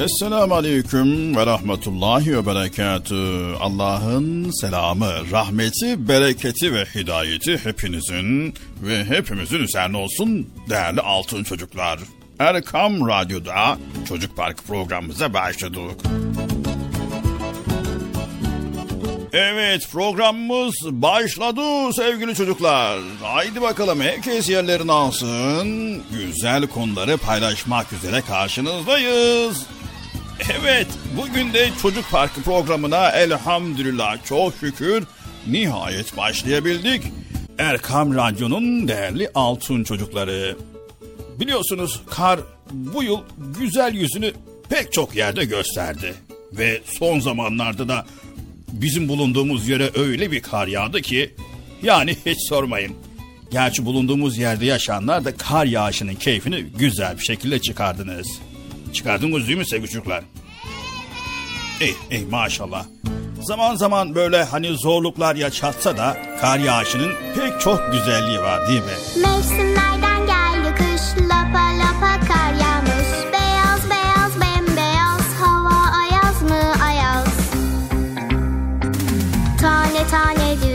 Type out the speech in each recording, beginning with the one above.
Esselamu Aleyküm ve Rahmetullahi ve Berekatü. Allah'ın selamı, rahmeti, bereketi ve hidayeti hepinizin ve hepimizin üzerine olsun değerli altın çocuklar. Erkam Radyo'da Çocuk Park programımıza başladık. Evet programımız başladı sevgili çocuklar. Haydi bakalım herkes yerlerini alsın. Güzel konuları paylaşmak üzere karşınızdayız. Evet, bugün de Çocuk Parkı programına elhamdülillah çok şükür nihayet başlayabildik. Erkam Radyo'nun değerli altın çocukları. Biliyorsunuz kar bu yıl güzel yüzünü pek çok yerde gösterdi. Ve son zamanlarda da bizim bulunduğumuz yere öyle bir kar yağdı ki yani hiç sormayın. Gerçi bulunduğumuz yerde yaşayanlar da kar yağışının keyfini güzel bir şekilde çıkardınız. Çıkardınız değil mi sevgili çocuklar? İyi, iyi maşallah. Zaman zaman böyle hani zorluklar yaşatsa da kar yağışının pek çok güzelliği var değil mi? Mevsimlerden geldi kış lapa lapa kar yağmış. Beyaz beyaz bembeyaz hava ayaz mı ayaz. Tane tane düşerler.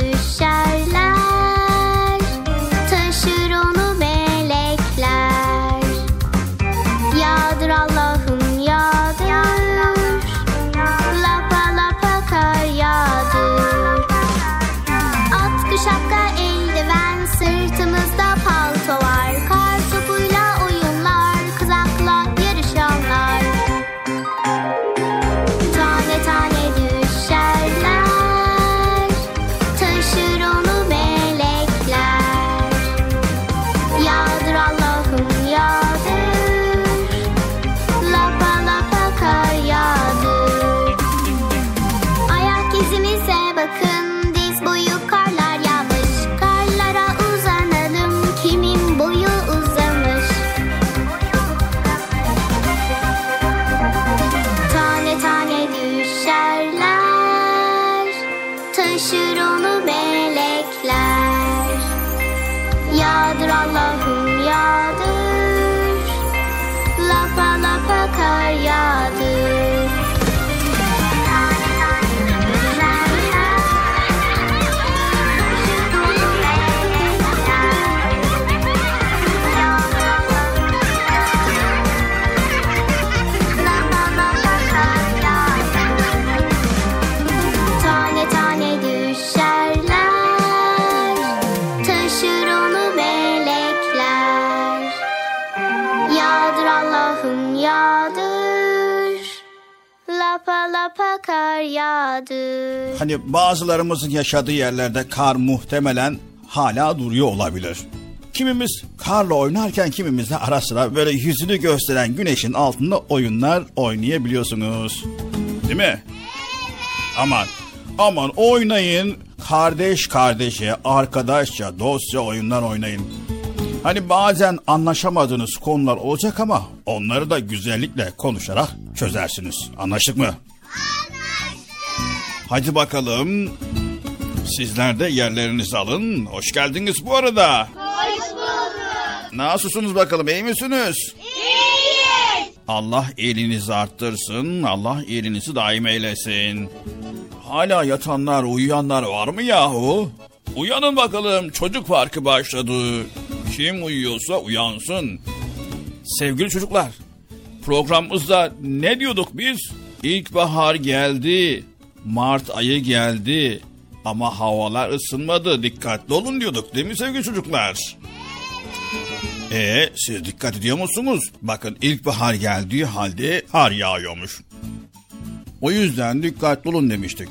Hani bazılarımızın yaşadığı yerlerde kar muhtemelen hala duruyor olabilir. Kimimiz karla oynarken kimimiz de ara sıra böyle yüzünü gösteren güneşin altında oyunlar oynayabiliyorsunuz. Değil mi? Aman, aman oynayın. Kardeş kardeşe, arkadaşça, dostça oyunlar oynayın. Hani bazen anlaşamadığınız konular olacak ama onları da güzellikle konuşarak çözersiniz. Anlaştık mı? Hadi bakalım. Sizler de yerlerinizi alın. Hoş geldiniz bu arada. Hoş bulduk. Nasılsınız bakalım iyi misiniz? İyiyiz. Allah elinizi arttırsın. Allah elinizi daim eylesin. Hala yatanlar, uyuyanlar var mı yahu? Uyanın bakalım çocuk farkı başladı. Kim uyuyorsa uyansın. Sevgili çocuklar, programımızda ne diyorduk biz? İlkbahar geldi. Mart ayı geldi ama havalar ısınmadı. Dikkatli olun diyorduk değil mi sevgili çocuklar? Ee, siz dikkat ediyor musunuz? Bakın ilkbahar geldiği halde har yağıyormuş. O yüzden dikkatli olun demiştik.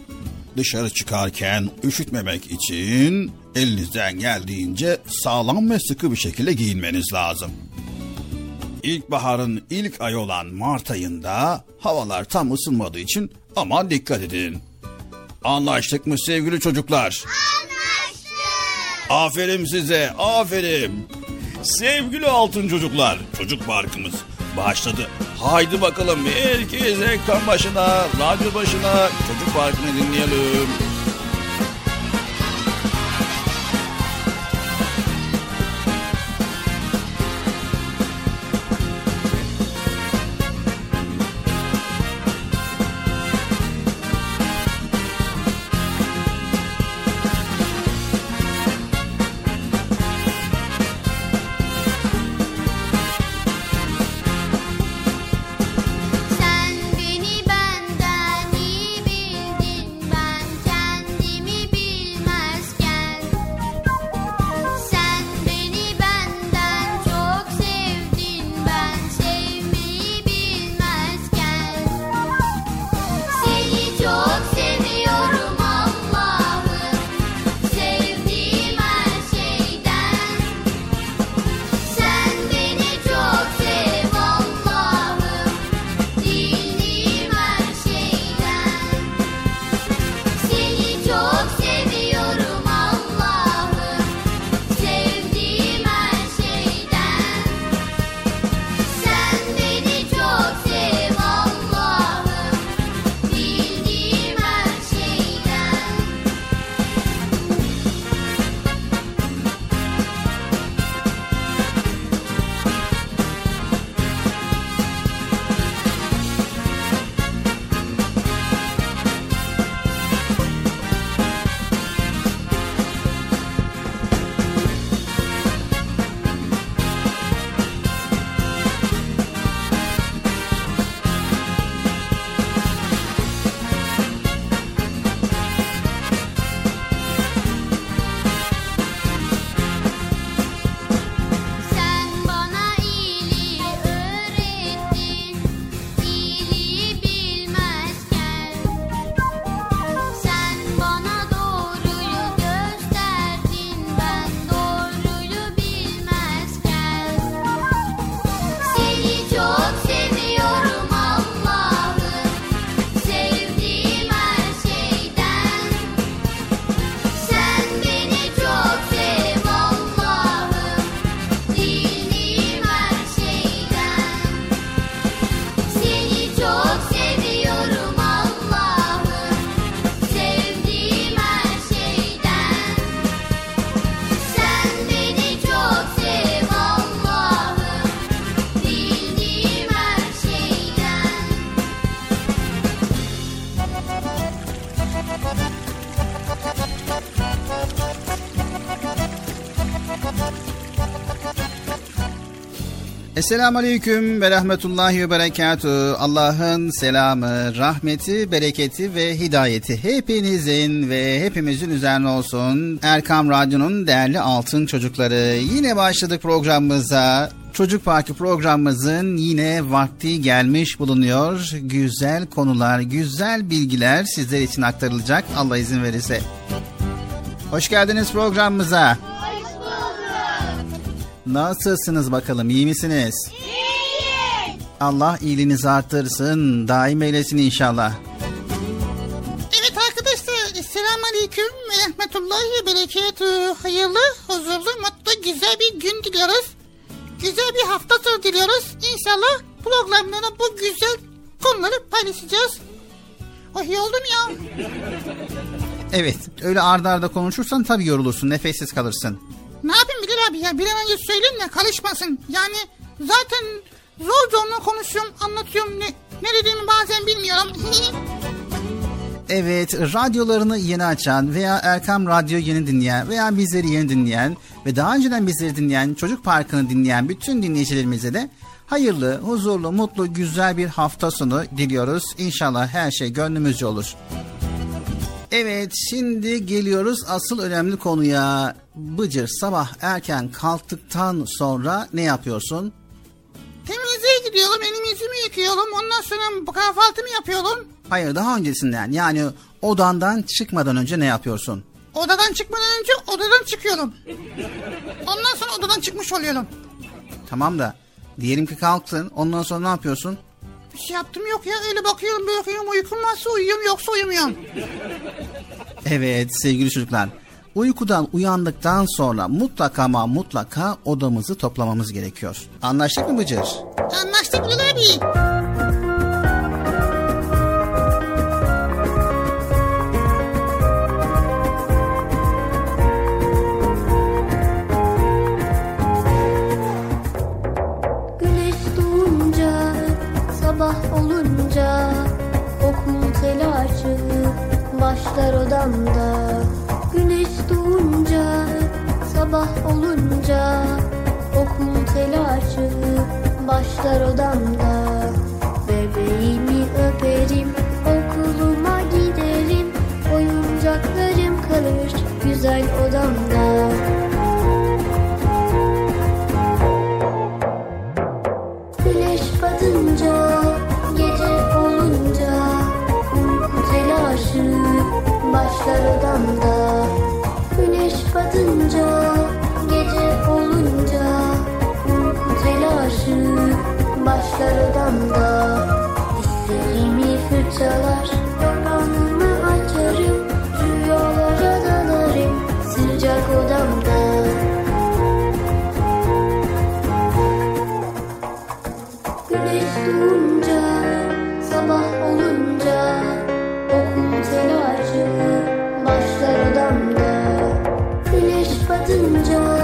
Dışarı çıkarken üşütmemek için elinizden geldiğince sağlam ve sıkı bir şekilde giyinmeniz lazım. İlkbaharın ilk ayı olan Mart ayında havalar tam ısınmadığı için ama dikkat edin. Anlaştık mı sevgili çocuklar? Anlaştık. Aferin size, aferin. Sevgili altın çocuklar, çocuk parkımız başladı. Haydi bakalım herkes ekran başına, radyo başına, çocuk parkını dinleyelim. Esselamu Aleyküm ve Rahmetullahi ve Berekatuhu. Allah'ın selamı, rahmeti, bereketi ve hidayeti hepinizin ve hepimizin üzerine olsun. Erkam Radyo'nun değerli altın çocukları. Yine başladık programımıza. Çocuk Parkı programımızın yine vakti gelmiş bulunuyor. Güzel konular, güzel bilgiler sizler için aktarılacak Allah izin verirse. Hoş geldiniz programımıza. Nasılsınız bakalım iyi misiniz? İyiyiz. Allah iyiliğinizi artırsın daim eylesin inşallah. Evet arkadaşlar Esselamu Aleyküm ve Rahmetullahi ve Berekatuhu. Hayırlı, huzurlu, mutlu, güzel bir gün diliyoruz. Güzel bir hafta sonu diliyoruz. İnşallah programlarda bu güzel konuları paylaşacağız. Oh iyi oldum ya. Evet öyle ardarda arda konuşursan tabii yorulursun nefessiz kalırsın. Ne yapayım Bilal abi ya bir an önce söyleyeyim de karışmasın. Yani zaten zor zorla konuşuyorum anlatıyorum ne, ne dediğimi bazen bilmiyorum. Evet, radyolarını yeni açan veya Erkam Radyo yeni dinleyen veya bizleri yeni dinleyen ve daha önceden bizleri dinleyen Çocuk Parkı'nı dinleyen bütün dinleyicilerimize de hayırlı, huzurlu, mutlu, güzel bir hafta sonu diliyoruz. İnşallah her şey gönlümüzce olur. Evet şimdi geliyoruz asıl önemli konuya. Bıcır sabah erken kalktıktan sonra ne yapıyorsun? Temizliğe gidiyorum, elimi yüzümü yıkıyorum. Ondan sonra kahvaltımı yapıyorum. Hayır daha öncesinden yani odandan çıkmadan önce ne yapıyorsun? Odadan çıkmadan önce odadan çıkıyorum. Ondan sonra odadan çıkmış oluyorum. Tamam da diyelim ki kalktın ondan sonra ne yapıyorsun? Bir şey yaptım yok ya öyle bakıyorum bakıyorum uykum varsa uyuyorum yoksa uyumuyorum. Evet sevgili çocuklar uykudan uyandıktan sonra mutlaka ama mutlaka odamızı toplamamız gerekiyor. Anlaştık mı Bıcır? Anlaştık Bilal abi. Başlar odamda Güneş doğunca, sabah olunca Okul telaşı başlar odamda Fırçalar, yorganımı açarım Rüyalara dalarım sıcak odamda. Güneş doğunca, sabah olunca Okul telaşı başlar odamda. Güneş batınca,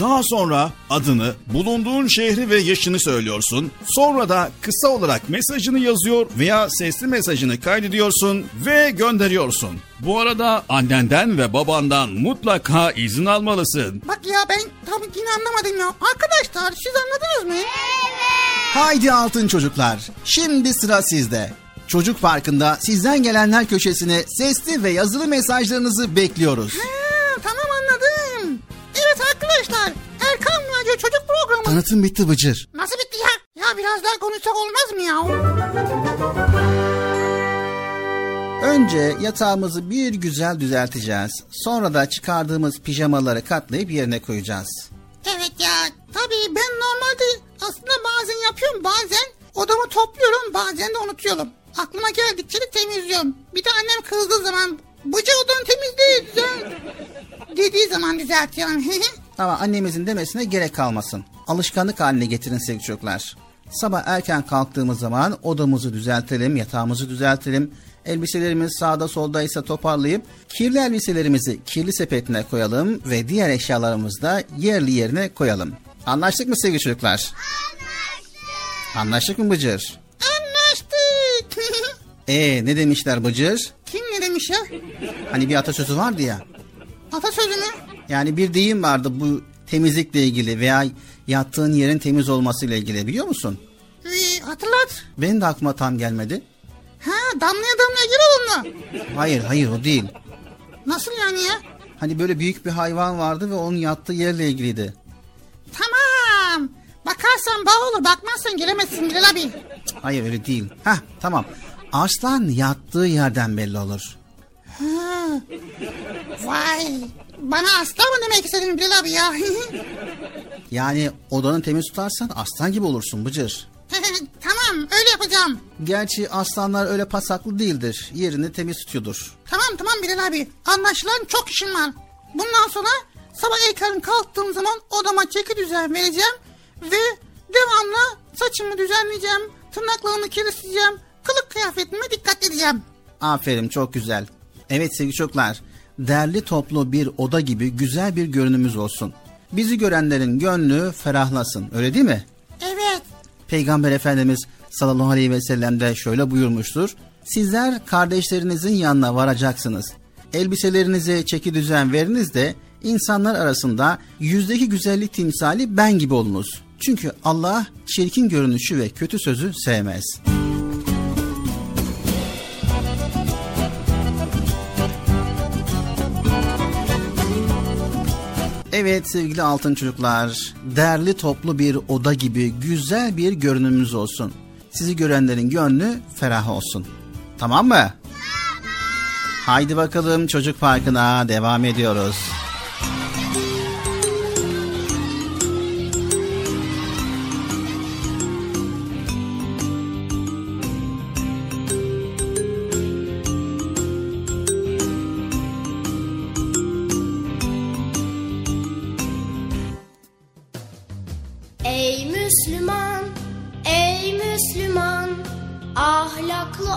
Daha sonra adını, bulunduğun şehri ve yaşını söylüyorsun. Sonra da kısa olarak mesajını yazıyor veya sesli mesajını kaydediyorsun ve gönderiyorsun. Bu arada annenden ve babandan mutlaka izin almalısın. Bak ya ben tam yine anlamadım ya. Arkadaşlar siz anladınız mı? Haydi altın çocuklar. Şimdi sıra sizde. Çocuk Parkı'nda sizden gelenler köşesine sesli ve yazılı mesajlarınızı bekliyoruz. Ha, tamam anladım. Evet arkadaşlar Erkan Radyo Çocuk Programı. Tanıtım bitti Bıcır. Nasıl bitti ya? Ya biraz daha konuşsak olmaz mı ya? Önce yatağımızı bir güzel düzelteceğiz. Sonra da çıkardığımız pijamaları katlayıp yerine koyacağız. Evet ya tabii ben normalde aslında bazen yapıyorum bazen odamı topluyorum bazen de unutuyorum. Aklıma geldikçe de temizliyorum. Bir de annem kızdığı zaman bıcı odanı temizle düzelt. Dediği zaman düzeltiyorum. Ama annemizin demesine gerek kalmasın. Alışkanlık haline getirin sevgili çocuklar. Sabah erken kalktığımız zaman odamızı düzeltelim, yatağımızı düzeltelim. Elbiselerimiz sağda solda ise toparlayıp kirli elbiselerimizi kirli sepetine koyalım ve diğer eşyalarımızı da yerli yerine koyalım. Anlaştık mı sevgili çocuklar? Anlaştık mı Bıcır? Anlaştık. Ee ne demişler Bıcır? Kim ne demiş ya? Hani bir atasözü vardı ya. Atasözü mü? Yani bir deyim vardı bu temizlikle ilgili veya yattığın yerin temiz olmasıyla ilgili biliyor musun? Ee, hatırlat. Benim de aklıma tam gelmedi. Ha damlaya damlaya gir mu? Hayır hayır o değil. Nasıl yani ya? Hani böyle büyük bir hayvan vardı ve onun yattığı yerle ilgiliydi. Tamam. Bakarsan bağ olur bakmazsan giremezsin Bilal abi. Hayır öyle değil. Hah tamam. Aslan yattığı yerden belli olur. Ha. Vay. Bana aslan mı demek istedin Bilal abi ya? Yani odanı temiz tutarsan aslan gibi olursun Bıcır. tamam öyle yapacağım. Gerçi aslanlar öyle pasaklı değildir. Yerini temiz tutuyordur. Tamam tamam Bilal abi. Anlaşılan çok işim var. Bundan sonra sabah erken kalktığım zaman odama çeki düzen vereceğim. Ve devamlı saçımı düzenleyeceğim. Tırnaklarımı kirisleyeceğim. Kılık kıyafetime dikkat edeceğim. Aferin çok güzel. Evet sevgili çocuklar. Derli toplu bir oda gibi güzel bir görünümüz olsun. Bizi görenlerin gönlü ferahlasın. Öyle değil mi? Evet. Peygamber Efendimiz sallallahu aleyhi ve sellem de şöyle buyurmuştur. Sizler kardeşlerinizin yanına varacaksınız. Elbiselerinize çeki düzen veriniz de insanlar arasında yüzdeki güzellik timsali ben gibi olunuz. Çünkü Allah çirkin görünüşü ve kötü sözü sevmez. Evet sevgili altın çocuklar, derli toplu bir oda gibi güzel bir görünümümüz olsun. Sizi görenlerin gönlü ferah olsun. Tamam mı? Tamam. Haydi bakalım çocuk parkına devam ediyoruz.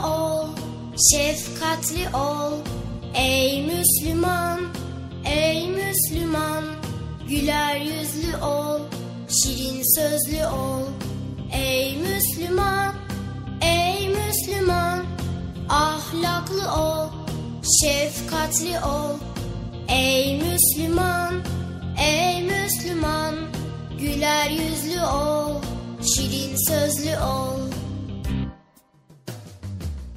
Ol, şefkatli ol. Ey Müslüman, ey Müslüman, güler yüzlü ol, şirin sözlü ol. Ey Müslüman, ey Müslüman, ahlaklı ol, şefkatli ol. Ey Müslüman, ey Müslüman, güler yüzlü ol, şirin sözlü ol.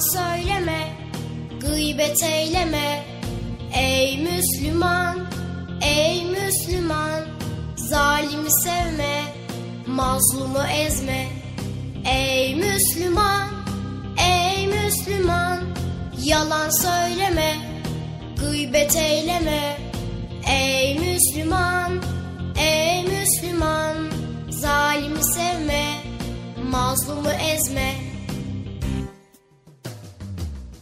Söyleme, gıybet eyleme. Ey Müslüman, ey Müslüman, zalimi sevme, mazlumu ezme. Ey Müslüman, ey Müslüman, yalan söyleme, gıybet eyleme. Ey Müslüman, ey Müslüman, zalimi sevme, mazlumu ezme.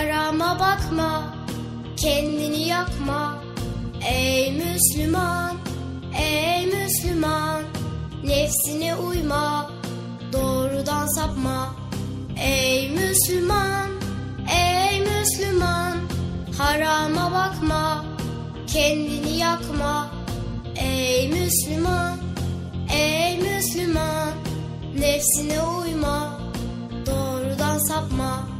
Harama bakma, kendini yakma. Ey Müslüman, ey Müslüman, nefsine uyma, doğrudan sapma. Ey Müslüman, ey Müslüman, harama bakma, kendini yakma. Ey Müslüman, ey Müslüman, nefsine uyma, doğrudan sapma.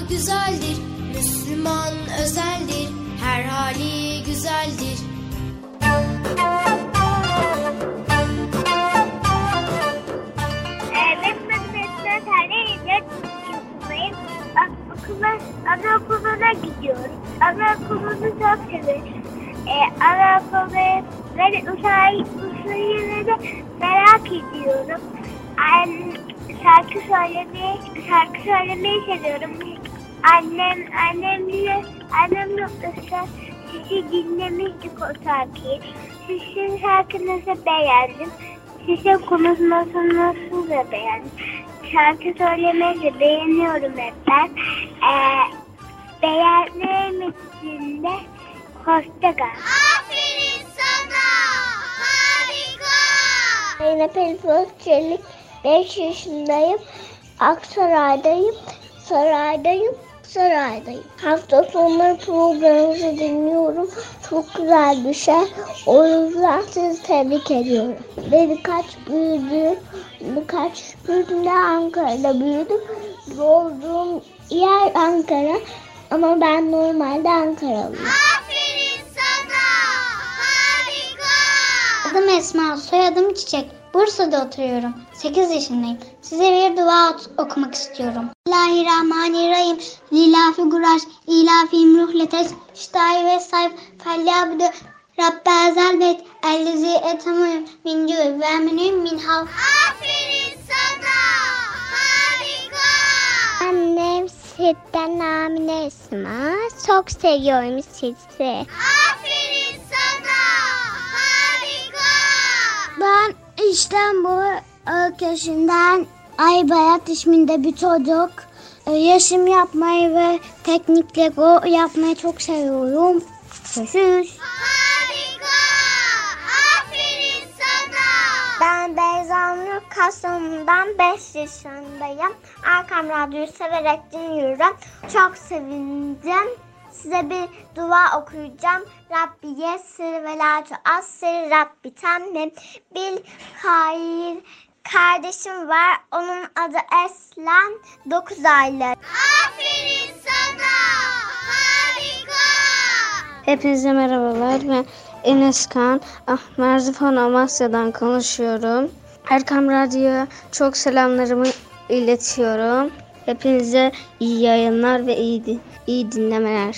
güzeldir. Müslüman özeldir, her hali güzeldir. Ben. Okula, anaokuluna gidiyorum. Anaokulunu çok severim. Ee, anaokulu ve uzay, uzayını da merak ediyorum. An, şarkı söylemeyi, şarkı söylemeyi seviyorum. Annem, annemle, annem noktası sizi dinlemiştik o şarkıyı. Sizin şarkınızı beğendim. Sizin konuşmasını da beğendim. Şarkı söylemeyi de beğeniyorum hep ben. Ee, beğendiğim için de hoşça kal. Aferin sana. Harika. Zeynep Elif Çelik, 5 yaşındayım. Aksaray'dayım, saraydayım, saraydayım. Hafta sonları programınızı dinliyorum. Çok güzel bir şey. O yüzden sizi tebrik ediyorum. Ve birkaç büyüdüm, birkaç günde Ankara'da büyüdüm. Doğduğum yer Ankara ama ben normalde Ankaralıyım. Aferin sana. Harika. Adım Esma, soyadım Çiçek. Bursa'da oturuyorum. 8 yaşındayım. Size bir dua okumak istiyorum. Bismillahirrahmanirrahim. Lilafi guraş, ilafim ruhletes, ştayi ve sayf, felyabdu, Rabbe ezelbet, ellezi etamuyum, min ve minüm min hav. Aferin sana. Harika. Annem sizden Amine Esma. Çok seviyorum sizi. Aferin sana. Harika. Ben İstanbul ülkesinden Aybayat isminde bir çocuk. Ee, Resim yapmayı ve teknik Lego yapmayı çok seviyorum. Görüşürüz. Harika. Aferin sana. Ben Beyza Nur Kasım'dan 5 yaşındayım. Arkam Radyo'yu severek dinliyorum. Çok sevindim. Size bir dua okuyacağım. Rabbi yessir ve la tuassir Rabbi temmim. Bil hayır kardeşim var. Onun adı Eslen. 9 aylık. Aferin sana. Harika. Hepinize merhabalar. Ben Enes Kan. Ah, Merzifon Amasya'dan konuşuyorum. Erkam Radyo'ya çok selamlarımı iletiyorum. Hepinize iyi yayınlar ve iyi, iyi dinlemeler.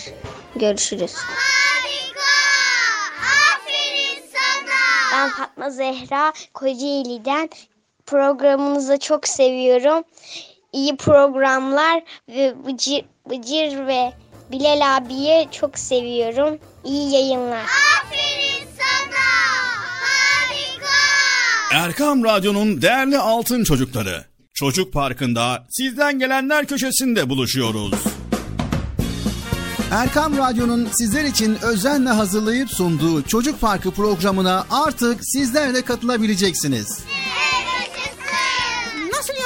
Görüşürüz. Harika. Aferin sana. Ben Fatma Zehra Kocaeli'den programınızı çok seviyorum. İyi programlar ve Bıcır, Bıcır ve Bilal abiye çok seviyorum. İyi yayınlar. Aferin sana. Harika. Erkam Radyo'nun değerli altın çocukları. Çocuk Parkı'nda sizden gelenler köşesinde buluşuyoruz. Erkam Radyo'nun sizler için özenle hazırlayıp sunduğu Çocuk Parkı programına artık sizler de katılabileceksiniz. Nasıl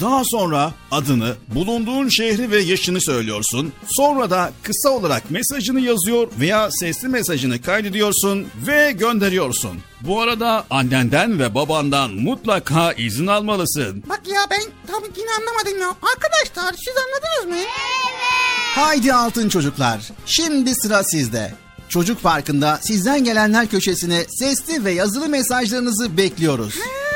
Daha sonra adını, bulunduğun şehri ve yaşını söylüyorsun. Sonra da kısa olarak mesajını yazıyor veya sesli mesajını kaydediyorsun ve gönderiyorsun. Bu arada annenden ve babandan mutlaka izin almalısın. Bak ya ben tam yine anlamadım ya. Arkadaşlar siz anladınız mı? Haydi altın çocuklar. Şimdi sıra sizde. Çocuk Parkı'nda sizden gelenler köşesine sesli ve yazılı mesajlarınızı bekliyoruz. Ha,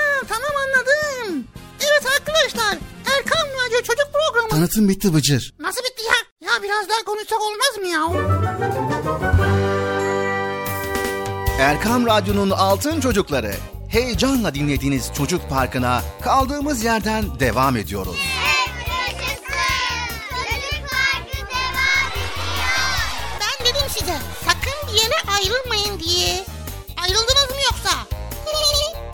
Tanıtım bitti Bıcır. Nasıl bitti ya? Ya biraz daha konuşsak olmaz mı ya? Erkam Radyo'nun altın çocukları. Heyecanla dinlediğiniz Çocuk Parkı'na kaldığımız yerden devam ediyoruz.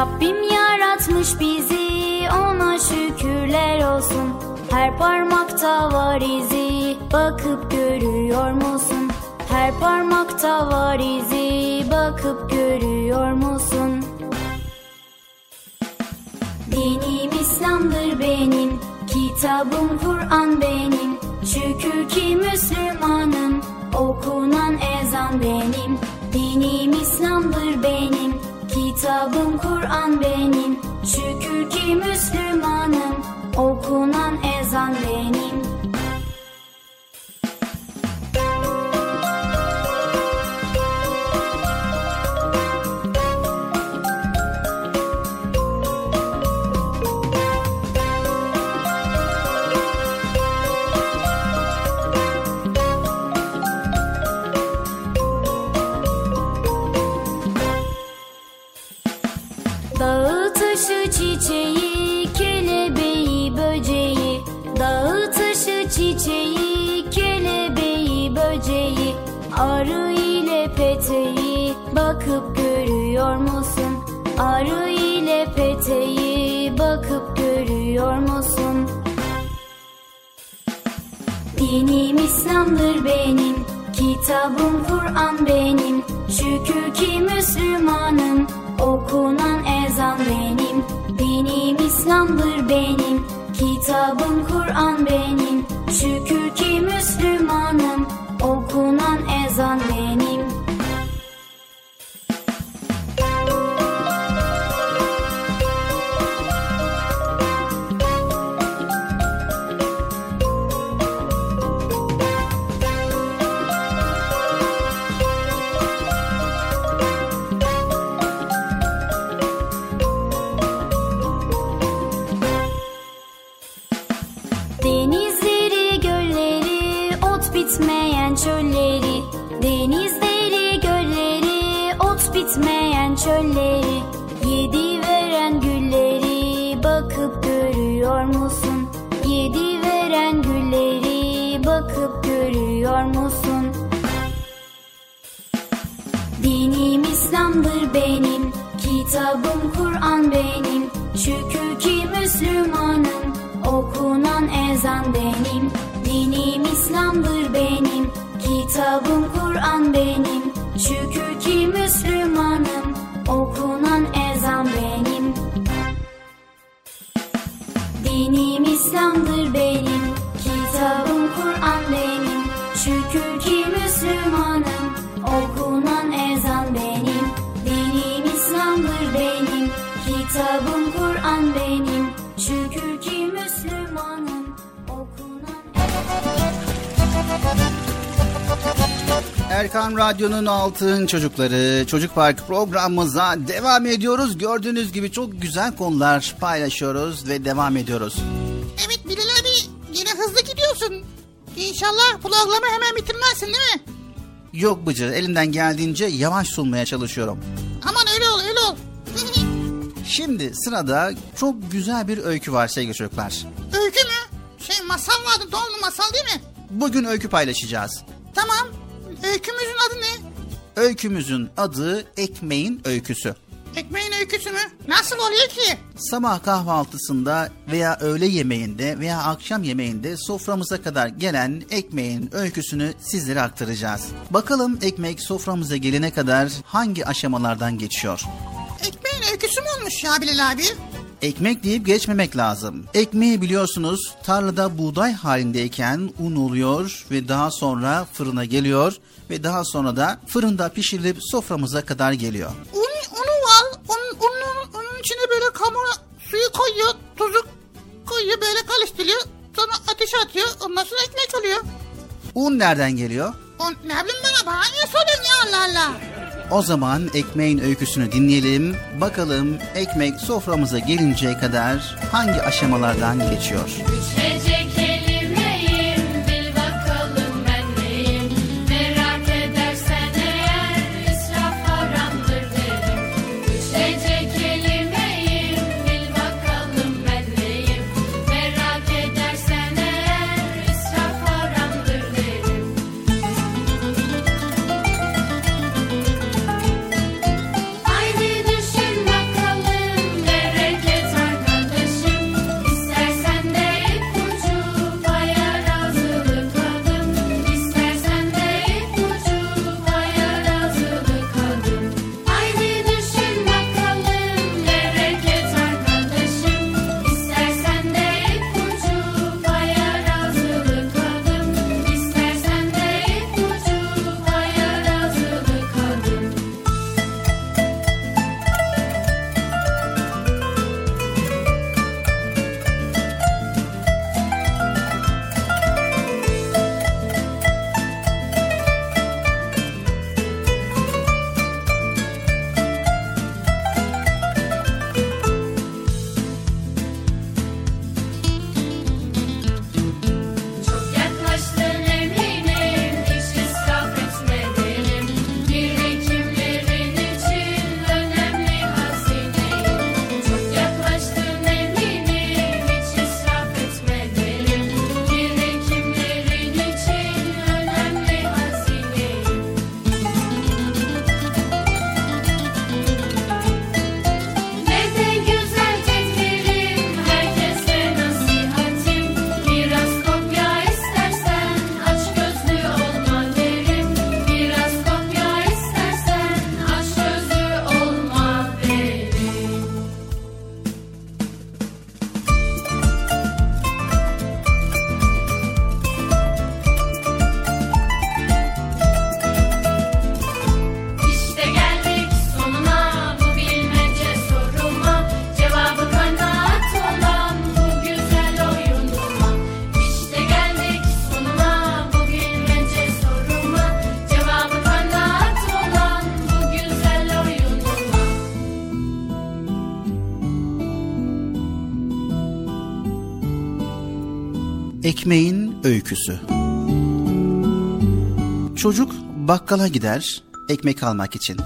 Rabbim yaratmış bizi ona şükürler olsun Her parmakta var izi bakıp görüyor musun? Her parmakta var izi bakıp görüyor musun? Dinim İslam'dır benim, kitabım Kur'an benim. Şükür ki Müslümanım, okunan ezan benim. Dinim İslam'dır benim, kitabım Kur'an benim. Şükür ki Müslümanım, okunan ezan benim. Peteği bakıp görüyor musun? Dinim İslam'dır benim, kitabım Kur'an benim. Şükür ki Müslümanım, okunan ezan benim. Dinim İslam'dır benim, kitabım Kur'an benim. Şükür ki Müslümanım, okunan ezan benim. Radyo'nun Altın Çocukları Çocuk Park programımıza devam ediyoruz. Gördüğünüz gibi çok güzel konular paylaşıyoruz ve devam ediyoruz. Evet Bilal abi yine hızlı gidiyorsun. İnşallah programı hemen bitirmezsin değil mi? Yok Bıcır elimden geldiğince yavaş sunmaya çalışıyorum. Aman öyle ol öyle ol. Şimdi sırada çok güzel bir öykü var sevgili çocuklar. Öykü mü? Şey masal vardı doğumlu masal değil mi? Bugün öykü paylaşacağız. Öykümüzün adı Ekmeğin Öyküsü. Ekmeğin öyküsü mü? Nasıl oluyor ki? Sabah kahvaltısında veya öğle yemeğinde veya akşam yemeğinde soframıza kadar gelen ekmeğin öyküsünü sizlere aktaracağız. Bakalım ekmek soframıza gelene kadar hangi aşamalardan geçiyor? Ekmeğin öyküsü mü olmuş ya Bilal abi? Ekmek deyip geçmemek lazım. Ekmeği biliyorsunuz tarlada buğday halindeyken un oluyor ve daha sonra fırına geliyor ve daha sonra da fırında pişirilip soframıza kadar geliyor. Un, unu var. Un, unun, unun içine böyle kamura suyu koyuyor. Tuzu koyuyor böyle karıştırıyor. Sonra ateşe atıyor. Ondan sonra ekmek oluyor. Un nereden geliyor? Un, ne bileyim bana bana niye soruyorsun ya Allah Allah. O zaman ekmeğin öyküsünü dinleyelim. Bakalım ekmek soframıza gelinceye kadar hangi aşamalardan geçiyor? Gece öyküsü. Çocuk bakkala gider ekmek almak için.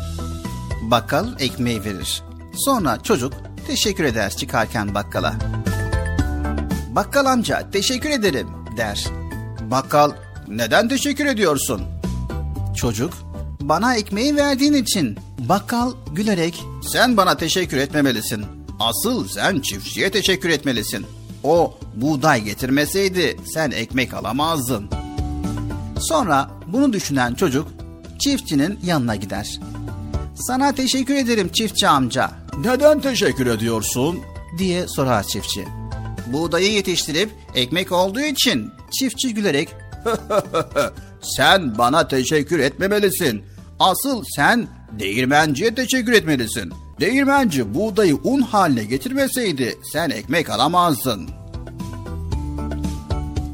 Bakkal ekmeği verir. Sonra çocuk teşekkür eder çıkarken bakkala. Bakkal amca teşekkür ederim der. Bakkal neden teşekkür ediyorsun? Çocuk bana ekmeği verdiğin için. Bakkal gülerek sen bana teşekkür etmemelisin. Asıl sen çiftçiye teşekkür etmelisin. O buğday getirmeseydi sen ekmek alamazdın. Sonra bunu düşünen çocuk çiftçinin yanına gider. Sana teşekkür ederim çiftçi amca. Neden teşekkür ediyorsun? diye sorar çiftçi. Buğdayı yetiştirip ekmek olduğu için çiftçi gülerek sen bana teşekkür etmemelisin. Asıl sen değirmenciye teşekkür etmelisin. Değirmenci buğdayı un haline getirmeseydi sen ekmek alamazdın.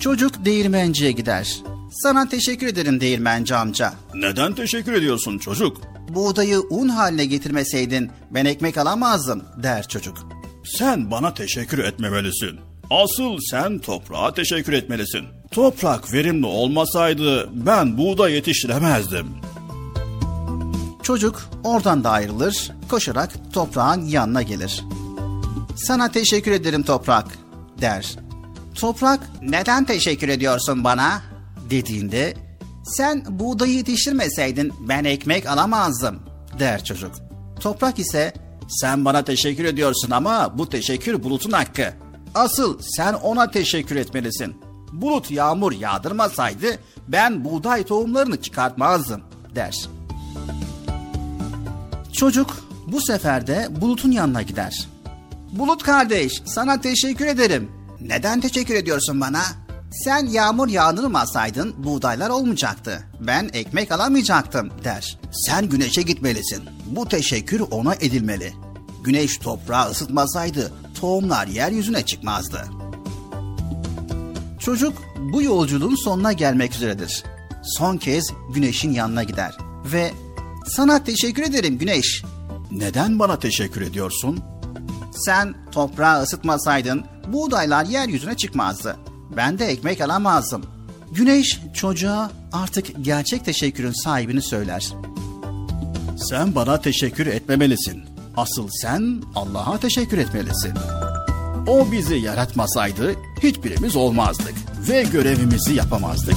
Çocuk değirmenciye gider. Sana teşekkür ederim değirmenci amca. Neden teşekkür ediyorsun çocuk? Buğdayı un haline getirmeseydin ben ekmek alamazdım der çocuk. Sen bana teşekkür etmemelisin. Asıl sen toprağa teşekkür etmelisin. Toprak verimli olmasaydı ben buğday yetiştiremezdim. Çocuk oradan da ayrılır, koşarak toprağın yanına gelir. Sana teşekkür ederim toprak der. Toprak neden teşekkür ediyorsun bana dediğinde sen buğdayı yetiştirmeseydin ben ekmek alamazdım der çocuk. Toprak ise sen bana teşekkür ediyorsun ama bu teşekkür bulutun hakkı. Asıl sen ona teşekkür etmelisin. Bulut yağmur yağdırmasaydı ben buğday tohumlarını çıkartmazdım der. Çocuk bu sefer de Bulut'un yanına gider. Bulut kardeş sana teşekkür ederim. Neden teşekkür ediyorsun bana? Sen yağmur yağdırmasaydın buğdaylar olmayacaktı. Ben ekmek alamayacaktım der. Sen güneşe gitmelisin. Bu teşekkür ona edilmeli. Güneş toprağı ısıtmasaydı tohumlar yeryüzüne çıkmazdı. Çocuk bu yolculuğun sonuna gelmek üzeredir. Son kez güneşin yanına gider ve sana teşekkür ederim güneş. Neden bana teşekkür ediyorsun? Sen toprağı ısıtmasaydın buğdaylar yeryüzüne çıkmazdı. Ben de ekmek alamazdım. Güneş çocuğa artık gerçek teşekkürün sahibini söyler. Sen bana teşekkür etmemelisin. Asıl sen Allah'a teşekkür etmelisin. O bizi yaratmasaydı hiçbirimiz olmazdık ve görevimizi yapamazdık.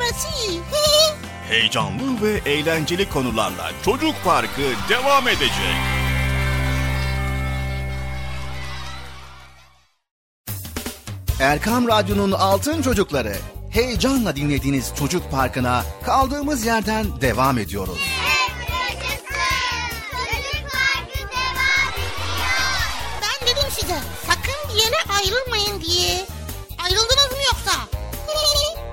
söylemesi. Heyecanlı ve eğlenceli konularla Çocuk Parkı devam edecek. Erkam Radyo'nun Altın Çocukları heyecanla dinlediğiniz Çocuk Parkı'na kaldığımız yerden devam ediyoruz. Ben dedim size sakın bir yere ayrılmayın diye. Ayrıldınız mı yoksa?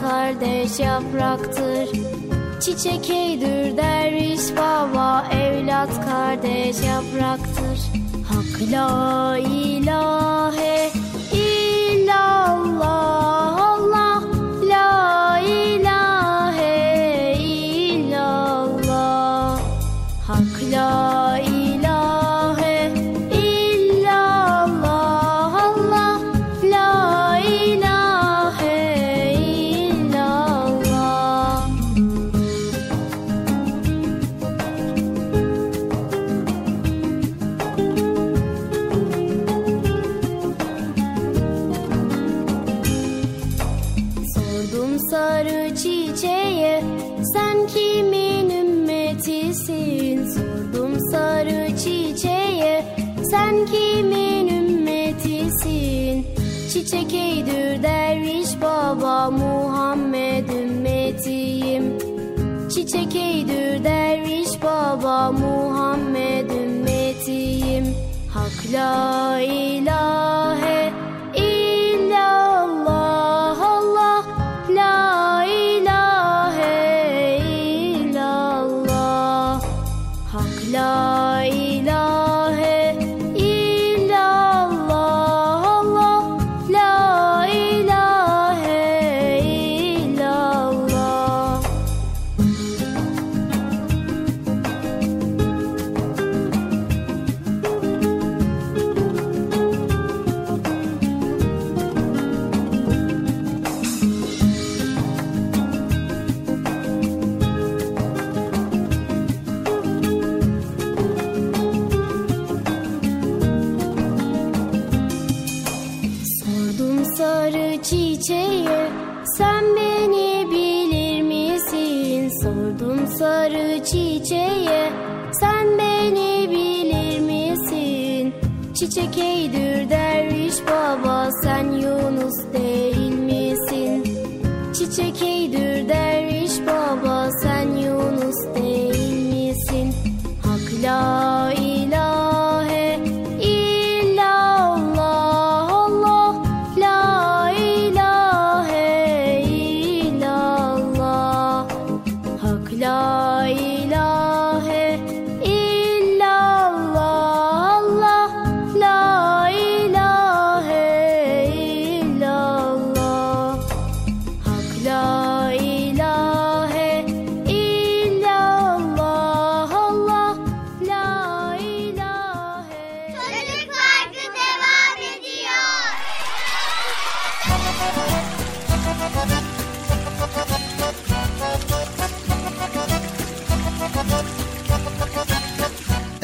kardeş yapraktır. Çiçek eydür derviş baba Evlat kardeş yapraktır. Hak la ilahe illallah Çiçek eydür derviş baba Muhammed ümmetiyim. Çiçek eydür derviş baba Muhammed ümmetiyim. Hak la ilahe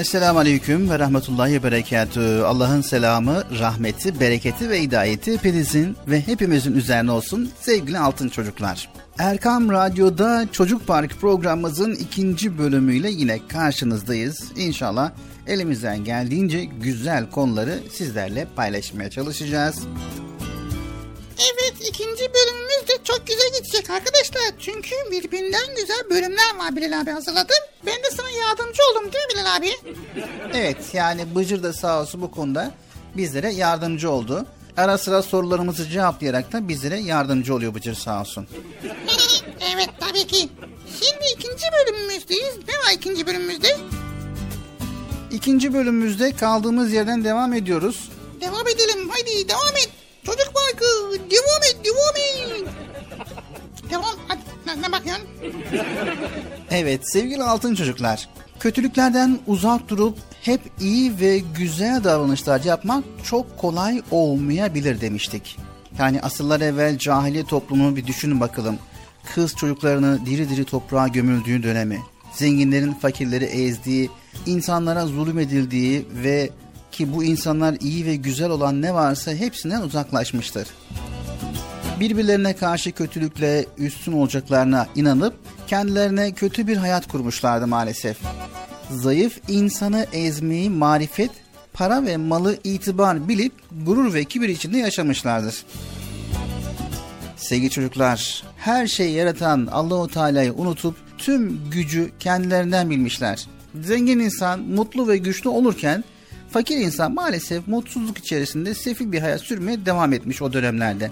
Esselamu Aleyküm ve Rahmetullahi Berekatü. Allah'ın selamı, rahmeti, bereketi ve hidayeti hepinizin ve hepimizin üzerine olsun sevgili altın çocuklar. Erkam Radyo'da Çocuk Park programımızın ikinci bölümüyle yine karşınızdayız. İnşallah elimizden geldiğince güzel konuları sizlerle paylaşmaya çalışacağız. Evet ikinci bölümümüz de çok güzel gidecek arkadaşlar. Çünkü birbirinden güzel bölümler var Bilal abi hazırladım. Ben de sana yardımcı oldum değil mi Bilal abi? Evet yani Bıcır da sağ olsun bu konuda bizlere yardımcı oldu. Ara sıra sorularımızı cevaplayarak da bizlere yardımcı oluyor Bıcır sağ olsun. evet tabii ki. Şimdi ikinci bölümümüzdeyiz. Ne var ikinci bölümümüzde? İkinci bölümümüzde kaldığımız yerden devam ediyoruz. Devam edelim haydi devam et. Çocuk parkı devam et devam et. Devam ne, ne bakıyorsun? Evet sevgili altın çocuklar. Kötülüklerden uzak durup hep iyi ve güzel davranışlar yapmak çok kolay olmayabilir demiştik. Yani asırlar evvel cahiliye toplumunu bir düşünün bakalım. Kız çocuklarını diri diri toprağa gömüldüğü dönemi, zenginlerin fakirleri ezdiği, insanlara zulüm edildiği ve ki bu insanlar iyi ve güzel olan ne varsa hepsinden uzaklaşmıştır birbirlerine karşı kötülükle üstün olacaklarına inanıp kendilerine kötü bir hayat kurmuşlardı maalesef. Zayıf insanı ezmeyi marifet, para ve malı itibar bilip gurur ve kibir içinde yaşamışlardır. Sevgili çocuklar, her şeyi yaratan Allahu Teala'yı unutup tüm gücü kendilerinden bilmişler. Zengin insan mutlu ve güçlü olurken fakir insan maalesef mutsuzluk içerisinde sefil bir hayat sürmeye devam etmiş o dönemlerde.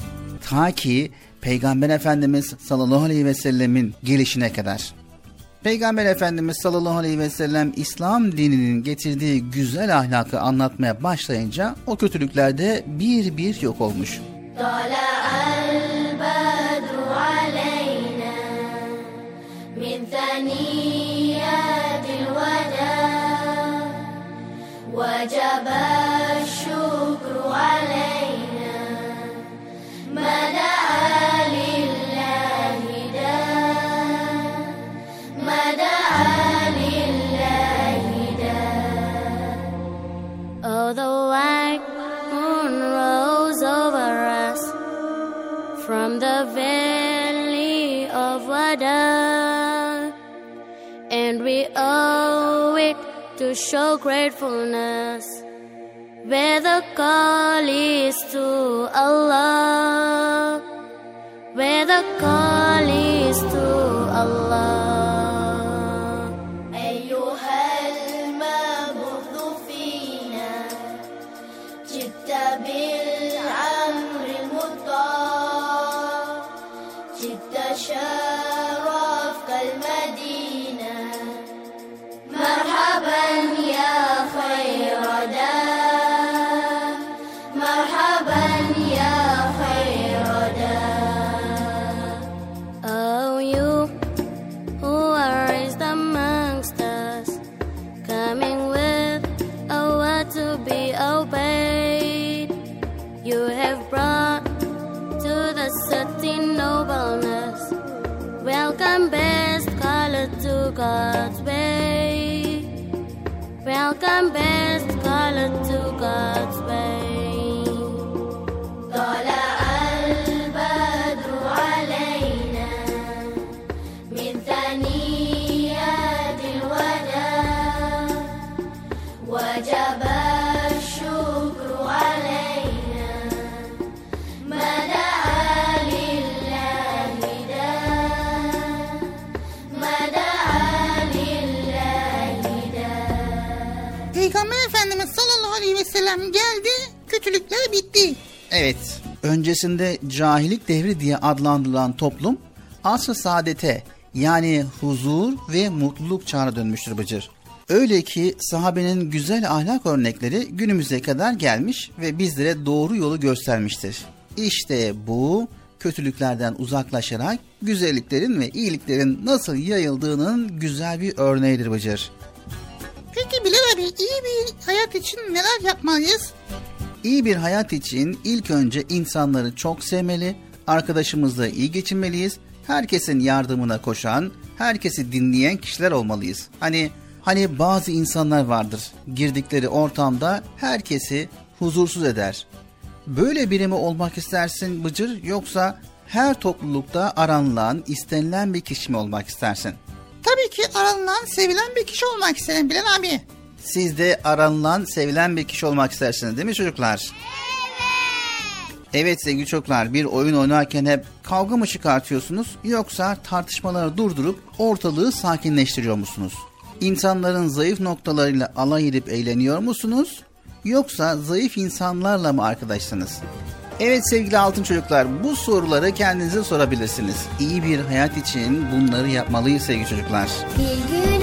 Ta ki Peygamber Efendimiz sallallahu aleyhi ve sellemin gelişine kadar. Peygamber Efendimiz sallallahu aleyhi ve sellem İslam dininin getirdiği güzel ahlakı anlatmaya başlayınca o kötülükler de bir bir yok olmuş. طلع البدر علينا من ثنيات وجب الشكر علينا ما دعا لله داع ما دعا لله داع Oh, the white moon rose over us from the valley of Wada, and we owe it to show gratefulness. Where the call is to Allah, where the call is to Allah. Bitti. Evet, öncesinde cahillik devri diye adlandırılan toplum asr-ı saadete yani huzur ve mutluluk çağına dönmüştür Bıcır. Öyle ki sahabenin güzel ahlak örnekleri günümüze kadar gelmiş ve bizlere doğru yolu göstermiştir. İşte bu kötülüklerden uzaklaşarak güzelliklerin ve iyiliklerin nasıl yayıldığının güzel bir örneğidir Bıcır. Peki Bilal abi iyi bir hayat için neler yapmalıyız? İyi bir hayat için ilk önce insanları çok sevmeli, arkadaşımızla iyi geçinmeliyiz, herkesin yardımına koşan, herkesi dinleyen kişiler olmalıyız. Hani hani bazı insanlar vardır. Girdikleri ortamda herkesi huzursuz eder. Böyle biri mi olmak istersin Bıcır yoksa her toplulukta aranılan, istenilen bir kişi mi olmak istersin? Tabii ki aranılan, sevilen bir kişi olmak isterim Bilal abi. Siz de aranılan, sevilen bir kişi olmak istersiniz değil mi çocuklar? Evet. Evet sevgili çocuklar bir oyun oynarken hep kavga mı çıkartıyorsunuz yoksa tartışmaları durdurup ortalığı sakinleştiriyor musunuz? İnsanların zayıf noktalarıyla alay edip eğleniyor musunuz? Yoksa zayıf insanlarla mı arkadaşsınız? Evet sevgili altın çocuklar bu soruları kendinize sorabilirsiniz. İyi bir hayat için bunları yapmalıyız sevgili çocuklar. Bir gün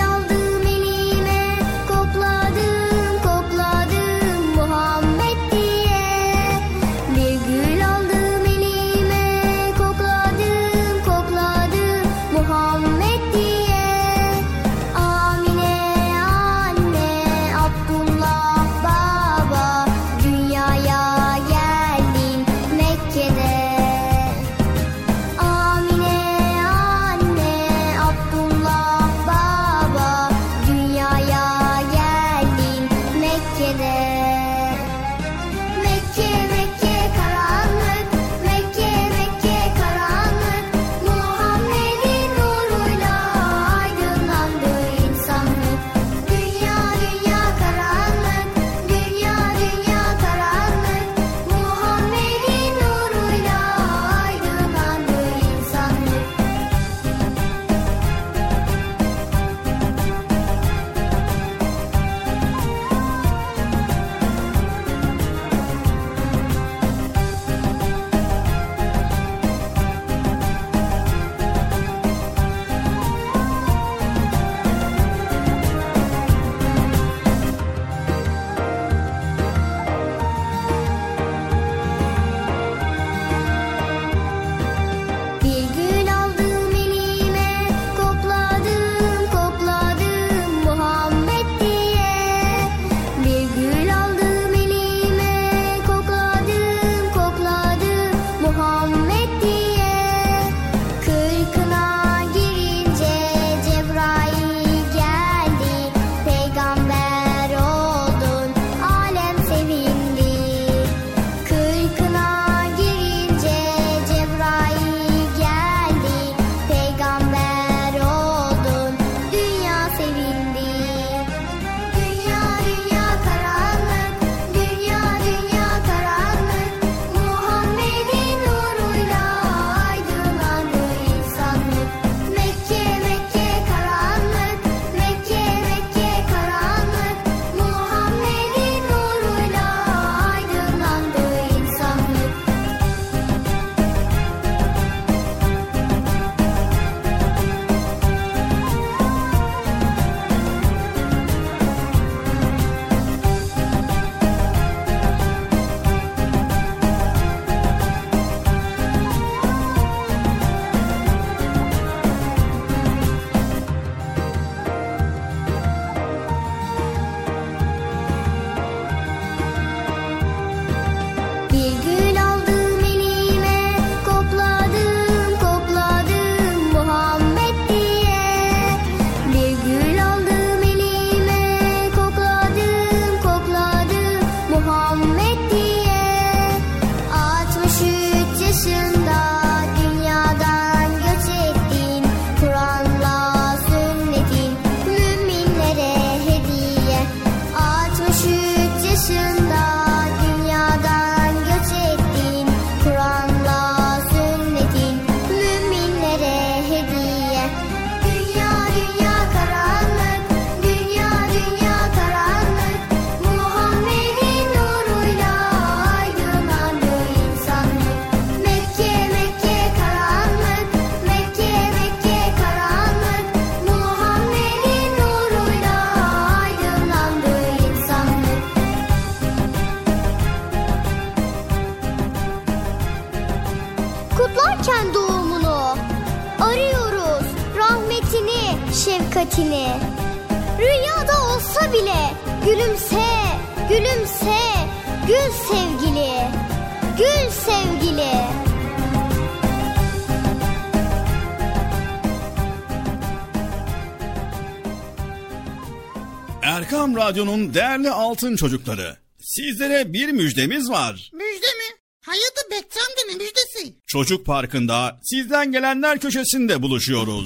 Değerli altın çocukları. Sizlere bir müjdemiz var. Müjde mi? Hayırdır Bekçi amca ne müjdesi? Çocuk Parkı'nda sizden gelenler köşesinde buluşuyoruz.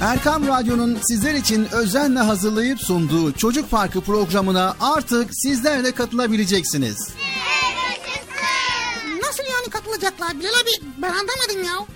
Erkam Radyo'nun sizler için özenle hazırlayıp sunduğu Çocuk Parkı programına artık sizler de katılabileceksiniz. Nasıl yani katılacaklar Bilal abi ben anlamadım ya.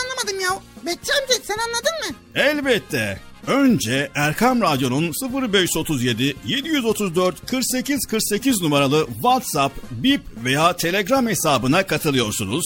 anlamadım ya. Bekçi amca sen anladın mı? Elbette. Önce Erkam Radyo'nun 0537 734 48 48 numaralı WhatsApp, Bip veya Telegram hesabına katılıyorsunuz.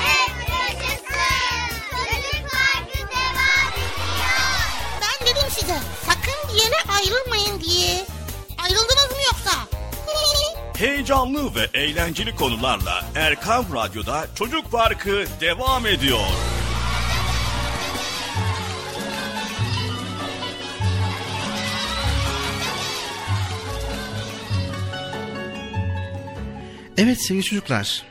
Heyecanlı ve eğlenceli konularla Erkam Radyo'da Çocuk Parkı devam ediyor. Evet sevgili çocuklar.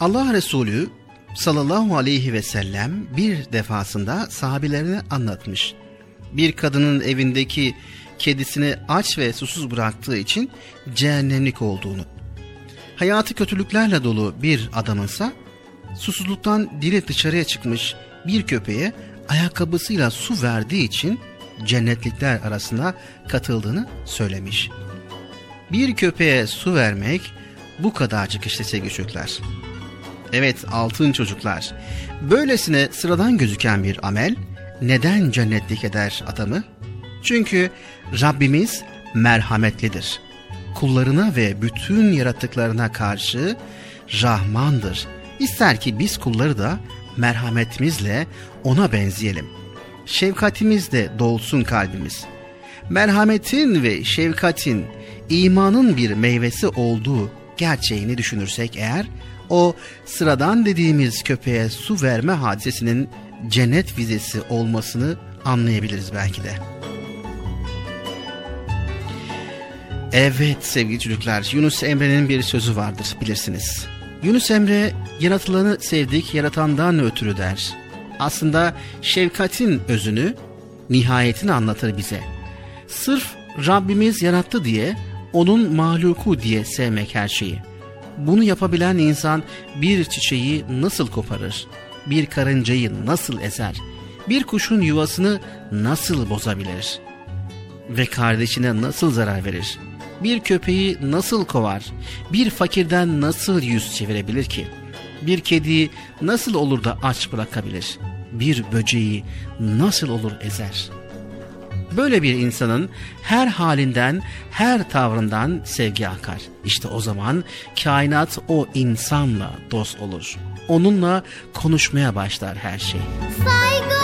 Allah Resulü sallallahu aleyhi ve sellem bir defasında sahabelerine anlatmış. Bir kadının evindeki kedisini aç ve susuz bıraktığı için cehennemlik olduğunu. Hayatı kötülüklerle dolu bir adamınsa susuzluktan dili dışarıya çıkmış bir köpeğe ayakkabısıyla su verdiği için cennetlikler arasında katıldığını söylemiş. Bir köpeğe su vermek bu kadarcık işte sevgili çocuklar. Evet altın çocuklar. Böylesine sıradan gözüken bir amel neden cennetlik eder adamı? Çünkü Rabbimiz merhametlidir. Kullarına ve bütün yaratıklarına karşı Rahmandır. İster ki biz kulları da merhametimizle ona benzeyelim. Şefkatimizle dolsun kalbimiz. Merhametin ve şefkatin imanın bir meyvesi olduğu gerçeğini düşünürsek eğer o sıradan dediğimiz köpeğe su verme hadisesinin cennet vizesi olmasını anlayabiliriz belki de. Evet sevgili çocuklar Yunus Emre'nin bir sözü vardır bilirsiniz. Yunus Emre yaratılanı sevdik yaratandan ötürü der. Aslında şefkatin özünü nihayetini anlatır bize. Sırf Rabbimiz yarattı diye onun mahluku diye sevmek her şeyi. Bunu yapabilen insan bir çiçeği nasıl koparır? Bir karıncayı nasıl ezer? Bir kuşun yuvasını nasıl bozabilir? Ve kardeşine nasıl zarar verir? Bir köpeği nasıl kovar? Bir fakirden nasıl yüz çevirebilir ki? Bir kediyi nasıl olur da aç bırakabilir? Bir böceği nasıl olur ezer?'' Böyle bir insanın her halinden, her tavrından sevgi akar. İşte o zaman kainat o insanla dost olur. Onunla konuşmaya başlar her şey. Saygı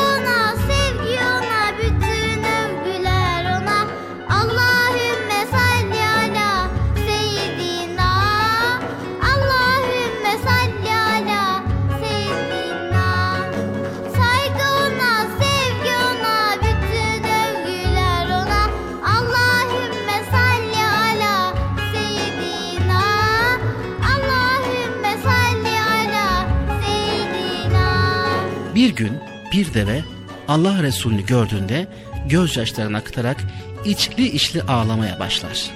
deve Allah Resulü'nü gördüğünde gözyaşlarını akıtarak içli içli ağlamaya başlar.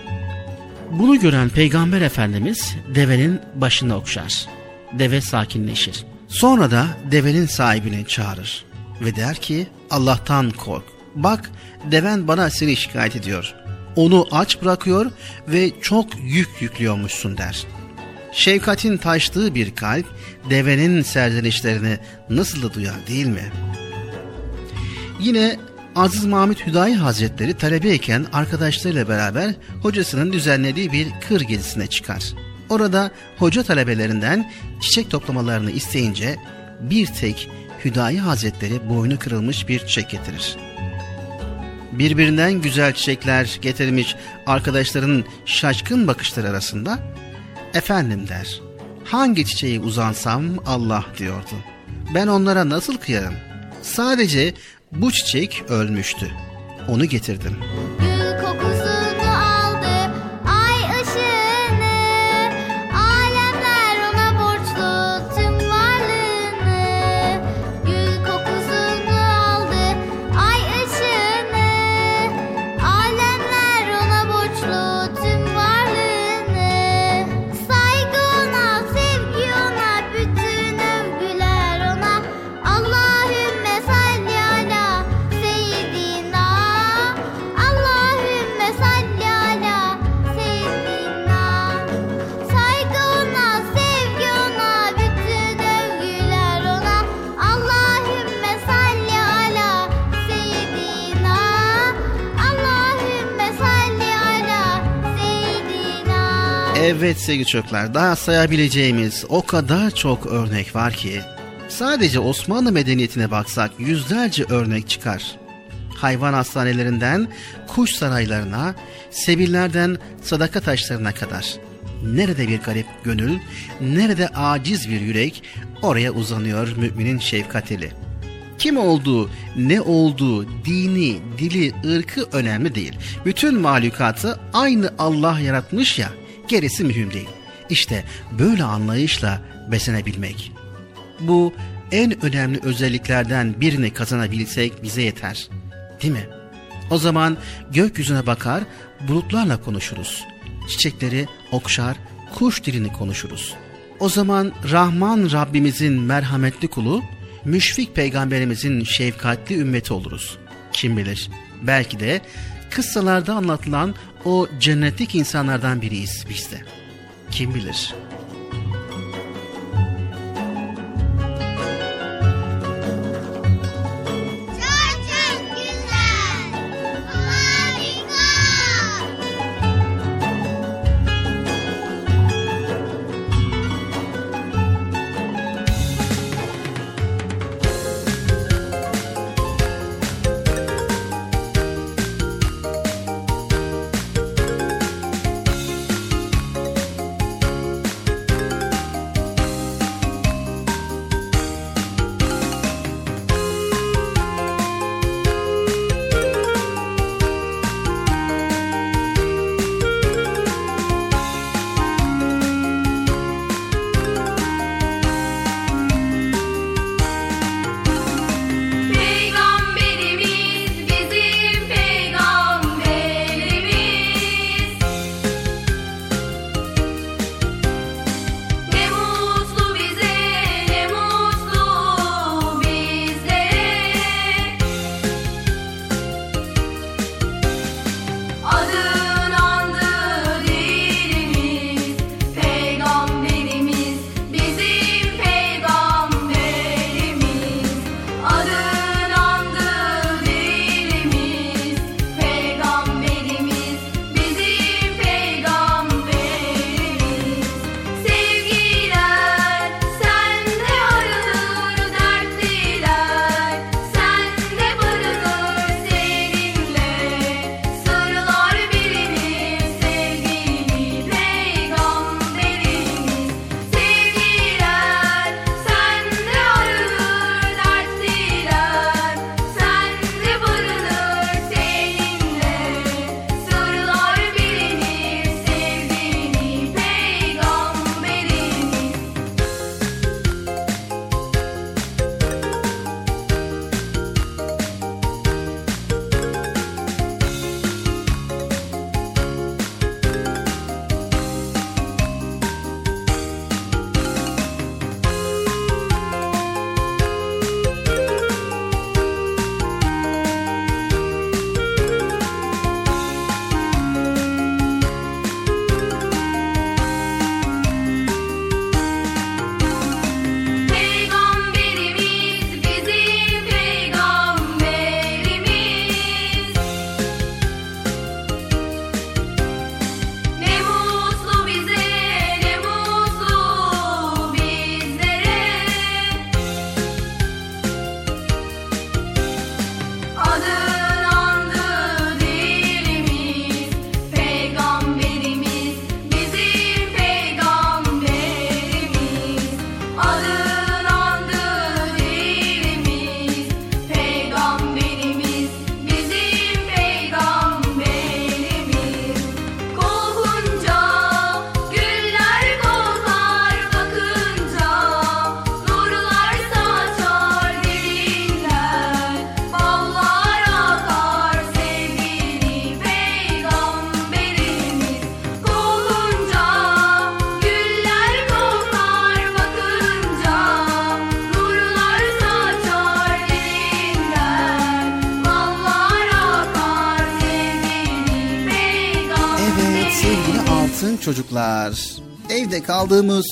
Bunu gören Peygamber Efendimiz devenin başını okşar. Deve sakinleşir. Sonra da devenin sahibini çağırır ve der ki Allah'tan kork. Bak deven bana seni şikayet ediyor. Onu aç bırakıyor ve çok yük yüklüyormuşsun der. Şefkatin taştığı bir kalp devenin serzenişlerini nasıl da duyar değil mi? Yine Aziz Mahmut Hüdayi Hazretleri talebeyken arkadaşlarıyla beraber hocasının düzenlediği bir kır gezisine çıkar. Orada hoca talebelerinden çiçek toplamalarını isteyince bir tek Hüdayi Hazretleri boynu kırılmış bir çiçek getirir. Birbirinden güzel çiçekler getirmiş arkadaşların şaşkın bakışları arasında efendim der. Hangi çiçeği uzansam Allah diyordu. Ben onlara nasıl kıyarım? Sadece bu çiçek ölmüştü. Onu getirdim. Gül kokusunu Evet sevgili çocuklar daha sayabileceğimiz o kadar çok örnek var ki sadece Osmanlı medeniyetine baksak yüzlerce örnek çıkar. Hayvan hastanelerinden kuş saraylarına, sebillerden sadaka taşlarına kadar. Nerede bir garip gönül, nerede aciz bir yürek oraya uzanıyor müminin şefkat eli. Kim olduğu, ne olduğu, dini, dili, ırkı önemli değil. Bütün mahlukatı aynı Allah yaratmış ya, gerisi mühim değil. İşte böyle anlayışla beslenebilmek. Bu en önemli özelliklerden birini kazanabilsek bize yeter. Değil mi? O zaman gökyüzüne bakar, bulutlarla konuşuruz. Çiçekleri okşar, kuş dilini konuşuruz. O zaman Rahman Rabbimizin merhametli kulu, müşfik peygamberimizin şefkatli ümmeti oluruz. Kim bilir, belki de kıssalarda anlatılan o cennetlik insanlardan biriyiz biz de. Kim bilir?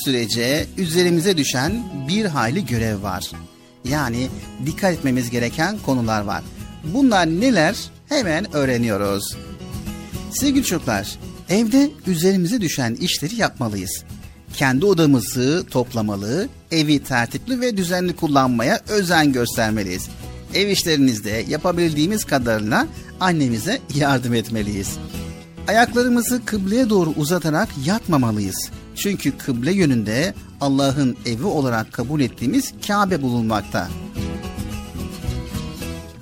Sürece üzerimize düşen bir hayli görev var. Yani dikkat etmemiz gereken konular var. Bunlar neler? Hemen öğreniyoruz. Sevgili çocuklar, evde üzerimize düşen işleri yapmalıyız. Kendi odamızı toplamalı, evi tertipli ve düzenli kullanmaya özen göstermeliyiz. Ev işlerinizde yapabildiğimiz kadarıyla annemize yardım etmeliyiz. Ayaklarımızı kıbleye doğru uzatarak yatmamalıyız. Çünkü kıble yönünde Allah'ın evi olarak kabul ettiğimiz Kabe bulunmakta.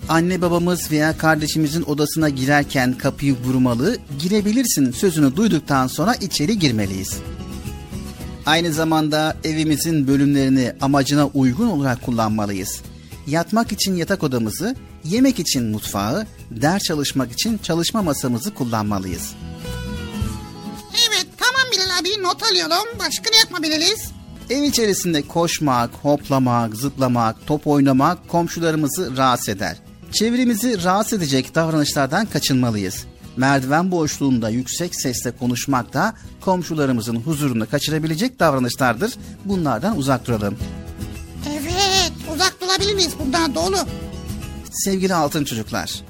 Anne babamız veya kardeşimizin odasına girerken kapıyı vurmalı, girebilirsin sözünü duyduktan sonra içeri girmeliyiz. Aynı zamanda evimizin bölümlerini amacına uygun olarak kullanmalıyız. Yatmak için yatak odamızı, yemek için mutfağı, ders çalışmak için çalışma masamızı kullanmalıyız. Not alıyorum. Başka ne yapabiliriz? Ev içerisinde koşmak, hoplamak, zıplamak, top oynamak komşularımızı rahatsız eder. Çevremizi rahatsız edecek davranışlardan kaçınmalıyız. Merdiven boşluğunda yüksek sesle konuşmak da komşularımızın huzurunu kaçırabilecek davranışlardır. Bunlardan uzak duralım. Evet uzak durabiliriz bundan dolu. Sevgili altın çocuklar,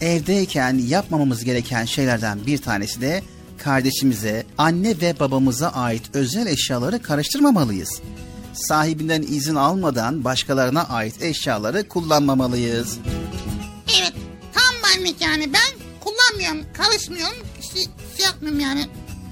evdeyken yapmamamız gereken şeylerden bir tanesi de kardeşimize, anne ve babamıza ait özel eşyaları karıştırmamalıyız. Sahibinden izin almadan başkalarına ait eşyaları kullanmamalıyız. Evet tam benlik yani ben kullanmıyorum karışmıyorum işte şey yapmıyorum yani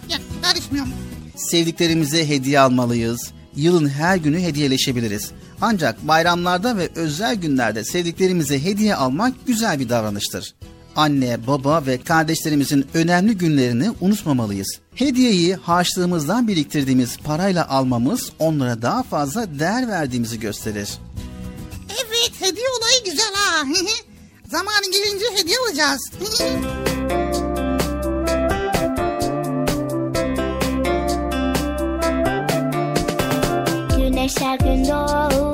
ya, karışmıyorum. Sevdiklerimize hediye almalıyız. Yılın her günü hediyeleşebiliriz. Ancak bayramlarda ve özel günlerde sevdiklerimize hediye almak güzel bir davranıştır. Anne, baba ve kardeşlerimizin önemli günlerini unutmamalıyız. Hediyeyi harçlığımızdan biriktirdiğimiz parayla almamız onlara daha fazla değer verdiğimizi gösterir. Evet hediye olayı güzel ha. Zamanı gelince hediye alacağız. Güneş her gün doğuyor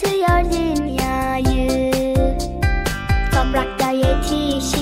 ısıtıyor dünyayı. Toprakta yetişiyor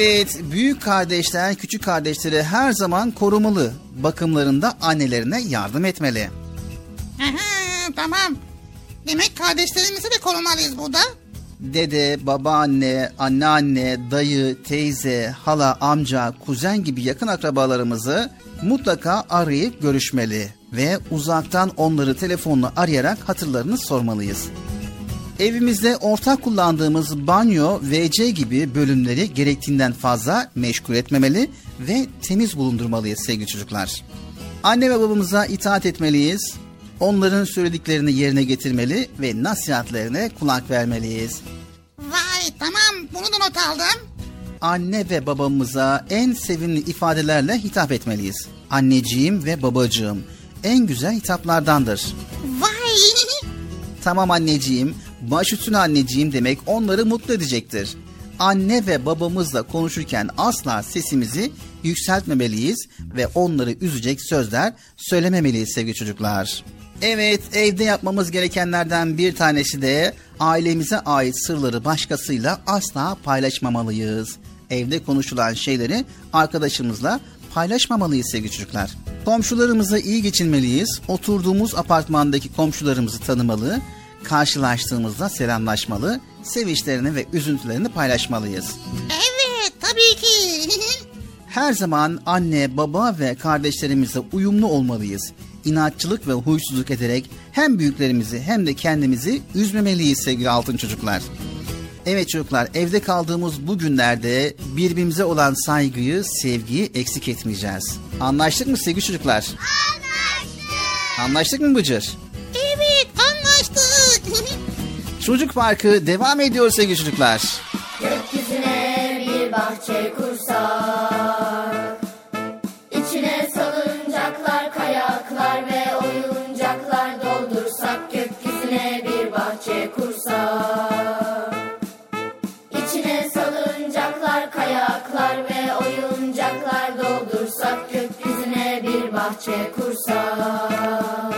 Evet, büyük kardeşler küçük kardeşleri her zaman korumalı. Bakımlarında annelerine yardım etmeli. Aha, tamam. Demek kardeşlerimizi de korumalıyız burada. Dede, babaanne, anneanne, dayı, teyze, hala, amca, kuzen gibi yakın akrabalarımızı mutlaka arayıp görüşmeli ve uzaktan onları telefonla arayarak hatırlarını sormalıyız. Evimizde ortak kullandığımız banyo, WC gibi bölümleri gerektiğinden fazla meşgul etmemeli ve temiz bulundurmalıyız sevgili çocuklar. Anne ve babamıza itaat etmeliyiz. Onların söylediklerini yerine getirmeli ve nasihatlerine kulak vermeliyiz. Vay tamam bunu da not aldım. Anne ve babamıza en sevimli ifadelerle hitap etmeliyiz. Anneciğim ve babacığım en güzel hitaplardandır. Vay Tamam anneciğim, baş üstüne anneciğim demek onları mutlu edecektir. Anne ve babamızla konuşurken asla sesimizi yükseltmemeliyiz ve onları üzecek sözler söylememeliyiz sevgili çocuklar. Evet, evde yapmamız gerekenlerden bir tanesi de ailemize ait sırları başkasıyla asla paylaşmamalıyız. Evde konuşulan şeyleri arkadaşımızla paylaşmamalıyız sevgili çocuklar. Komşularımıza iyi geçinmeliyiz. Oturduğumuz apartmandaki komşularımızı tanımalı, karşılaştığımızda selamlaşmalı, sevinçlerini ve üzüntülerini paylaşmalıyız. Evet tabii ki. Her zaman anne, baba ve kardeşlerimizle uyumlu olmalıyız. İnatçılık ve huysuzluk ederek hem büyüklerimizi hem de kendimizi üzmemeliyiz sevgili altın çocuklar. Evet çocuklar evde kaldığımız bu günlerde birbirimize olan saygıyı, sevgiyi eksik etmeyeceğiz. Anlaştık mı sevgili çocuklar? Anlaştık. Anlaştık mı Bıcır? Çocuk Parkı devam ediyor sevgili çocuklar. Gökyüzüne bir bahçe kursak İçine salıncaklar, kayaklar ve oyuncaklar doldursak Gökyüzüne bir bahçe kursak İçine salıncaklar, kayaklar ve oyuncaklar doldursak Gökyüzüne bir bahçe kursak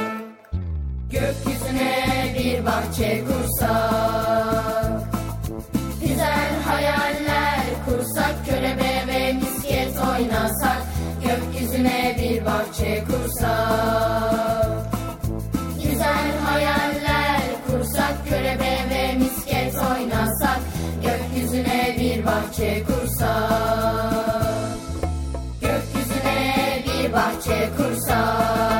Gökyüzüne bir bahçe kursak Güzel hayaller kursak Körebe ve misket oynasak Gökyüzüne bir bahçe kursak. Güzel hayaller kursak Körebe ve misket oynasak Gökyüzüne bir bahçe kursak. Gökyüzüne bir bahçe kursak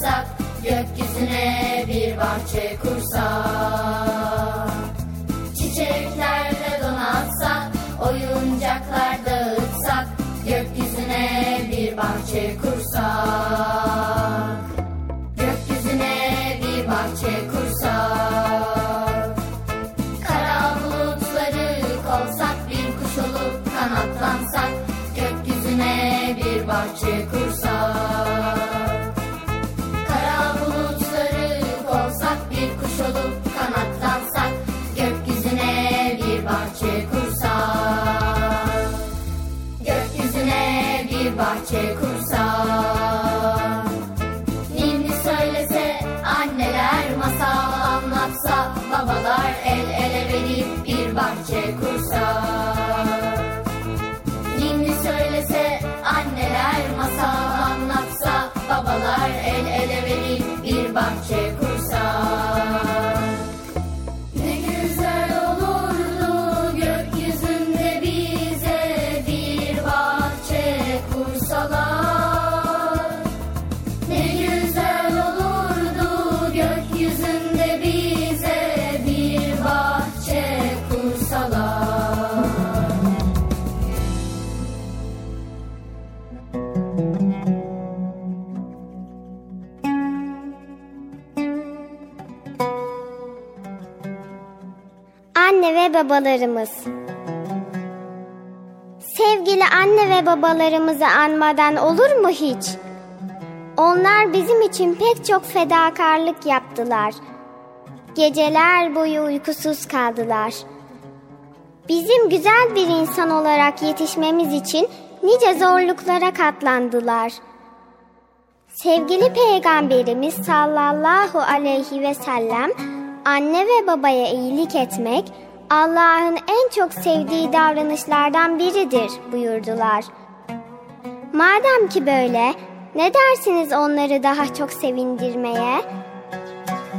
dağıtsak, gökyüzüne bir bahçe kursak. Çiçeklerle donatsak, oyuncaklar dağıtsak, gökyüzüne bir bahçe kursak. Babalarımız. Sevgili anne ve babalarımızı anmadan olur mu hiç? Onlar bizim için pek çok fedakarlık yaptılar. Geceler boyu uykusuz kaldılar. Bizim güzel bir insan olarak yetişmemiz için nice zorluklara katlandılar. Sevgili Peygamberimiz sallallahu aleyhi ve sellem anne ve babaya iyilik etmek Allah'ın en çok sevdiği davranışlardan biridir buyurdular. Madem ki böyle, ne dersiniz onları daha çok sevindirmeye?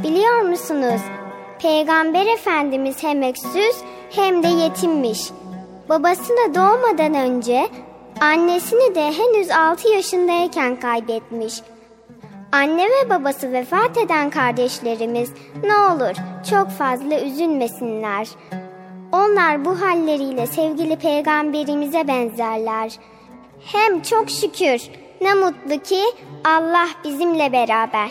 Biliyor musunuz? Peygamber Efendimiz hem öksüz hem de yetimmiş. Babası da doğmadan önce Annesini de henüz 6 yaşındayken kaybetmiş. Anne ve babası vefat eden kardeşlerimiz ne olur çok fazla üzülmesinler. Onlar bu halleriyle sevgili peygamberimize benzerler. Hem çok şükür ne mutlu ki Allah bizimle beraber.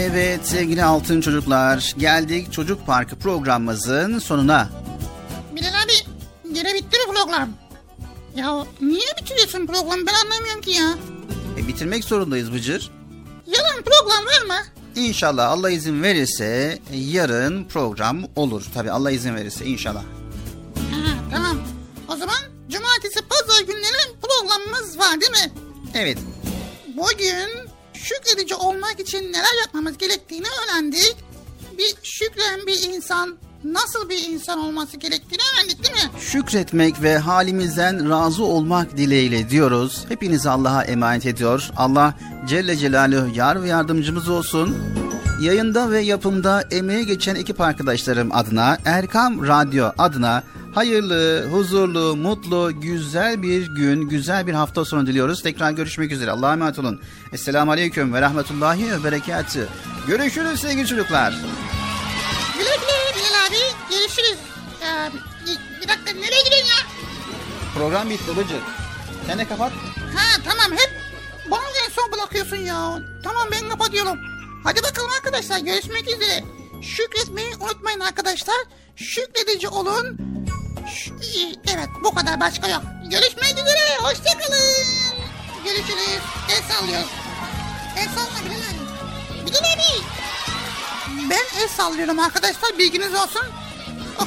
Evet sevgili altın çocuklar geldik Çocuk Parkı programımızın sonuna. Bilal abi gene bitti mi program? Ya niye bitiriyorsun programı ben anlamıyorum ki ya. E, bitirmek zorundayız Bıcır. Yarın program var mı? İnşallah Allah izin verirse yarın program olur. Tabi Allah izin verirse inşallah. Ha, tamam. O zaman cumartesi pazar günleri programımız var değil mi? Evet Bugün şükredici olmak için neler yapmamız gerektiğini öğrendik. Bir şükren bir insan nasıl bir insan olması gerektiğini öğrendik değil mi? Şükretmek ve halimizden razı olmak dileğiyle diyoruz. Hepinizi Allah'a emanet ediyor. Allah Celle Celaluhu yar ve yardımcımız olsun. Yayında ve yapımda emeğe geçen ekip arkadaşlarım adına Erkam Radyo adına hayırlı, huzurlu, mutlu, güzel bir gün, güzel bir hafta sonu diliyoruz. Tekrar görüşmek üzere. Allah'a emanet olun. Esselamu Aleyküm ve Rahmetullahi ve Berekatü. Görüşürüz sevgili çocuklar. Güle güle Bilal abi. Görüşürüz. Ya, bir, dakika nereye gidiyorsun ya? Program bitti babacığım. Sen de kapat. Ha tamam hep bana en son bırakıyorsun ya. Tamam ben kapatıyorum. Hadi bakalım arkadaşlar görüşmek üzere. Şükretmeyi unutmayın arkadaşlar. Şükredici olun. Evet bu kadar başka yok. Görüşmek üzere. Hoşçakalın. Görüşürüz. El sallıyoruz. El salla Bilal abi. Bilal abi. Ben el sallıyorum arkadaşlar bilginiz olsun. Oh,